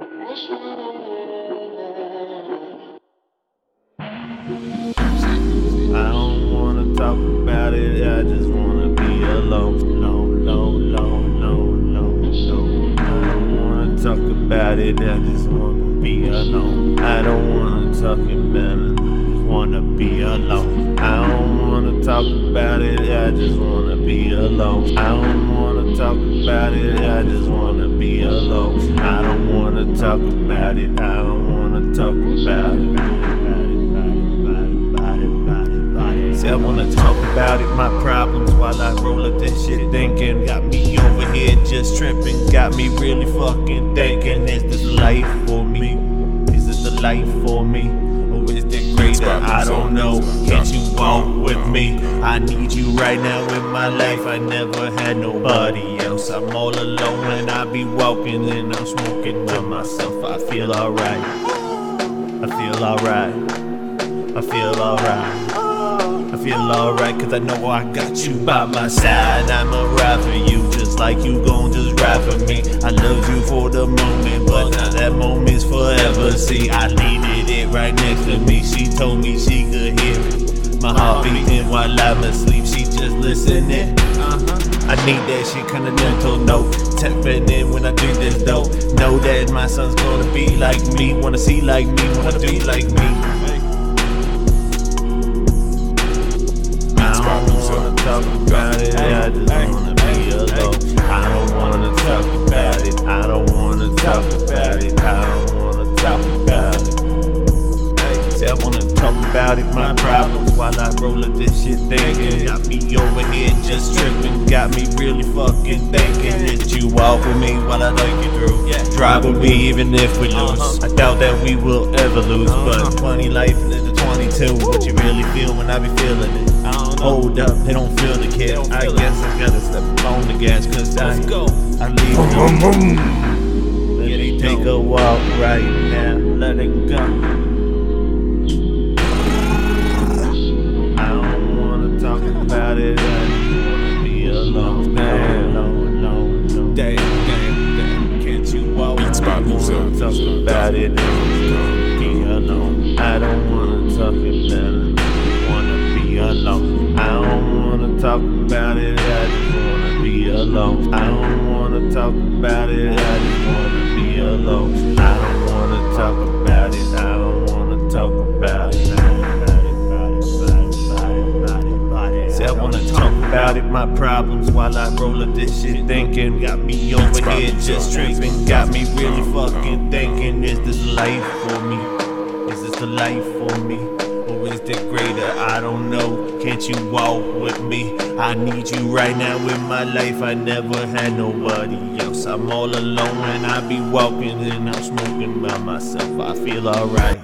I don't wanna talk about it, I just wanna be alone. No, no, no, no, no, no. I don't wanna talk about it, I just wanna be alone. I don't wanna talk about it, wanna be alone. I don't wanna talk about it, I just wanna be alone. I don't wanna talk about it, I just wanna be alone. I don't wanna talk about it, I don't wanna talk about it. See, I wanna talk about it, my problems while I roll up this shit thinking. Got me over here just tripping, got me really fucking thinking. Is this life for me? Is this the life for me? Or is it greater? I don't know. Can't you walk with me? I need you right now in my life. I never had nobody else. I'm all alone and I be walking and I'm smoking by myself. I feel alright. I feel alright. I feel alright. I feel alright cause I know I got you by my side. I'ma ride for you just like you gon' just ride for me. I love you for the moment, but now that moment's forever. See, I needed it right next to me. She told me she could hear it. My heart uh-huh. beating while I'm asleep. She just listening. Uh-huh. I need that shit continental note. Tapping in when I do this dope. Know that my son's gonna be like me. Wanna see like me, wanna be like me. I don't wanna talk about it, I just wanna be alone. I don't wanna talk about it, I don't wanna talk about it, I don't wanna talk talk my problems while I roll up this shit thinking. Got me over here just tripping, got me really fucking thinking that you walk with me while I take you through. Drive with me even if we lose. I doubt that we will ever lose, but 20 life into 22. What you really feel when I be feeling it? Hold up, they don't feel the kid. I guess I gotta step on the gas, cause I, I leave you. Let me take a walk right now, let it go. About it, wanna be alone. I don't wanna talk about it, I wanna be alone. I don't wanna talk about it, I just wanna be alone. I don't wanna talk about it, I just wanna be alone. I don't wanna talk about it, I don't wanna talk about it. My problems while I roll up this shit thinking. Got me over here just tripping, got me really fucking thinking. Is this life for me? Is this the life for me? Or is it greater? I don't know. Can't you walk with me? I need you right now in my life. I never had nobody else. I'm all alone and I be walking and I'm smoking by myself. I feel alright.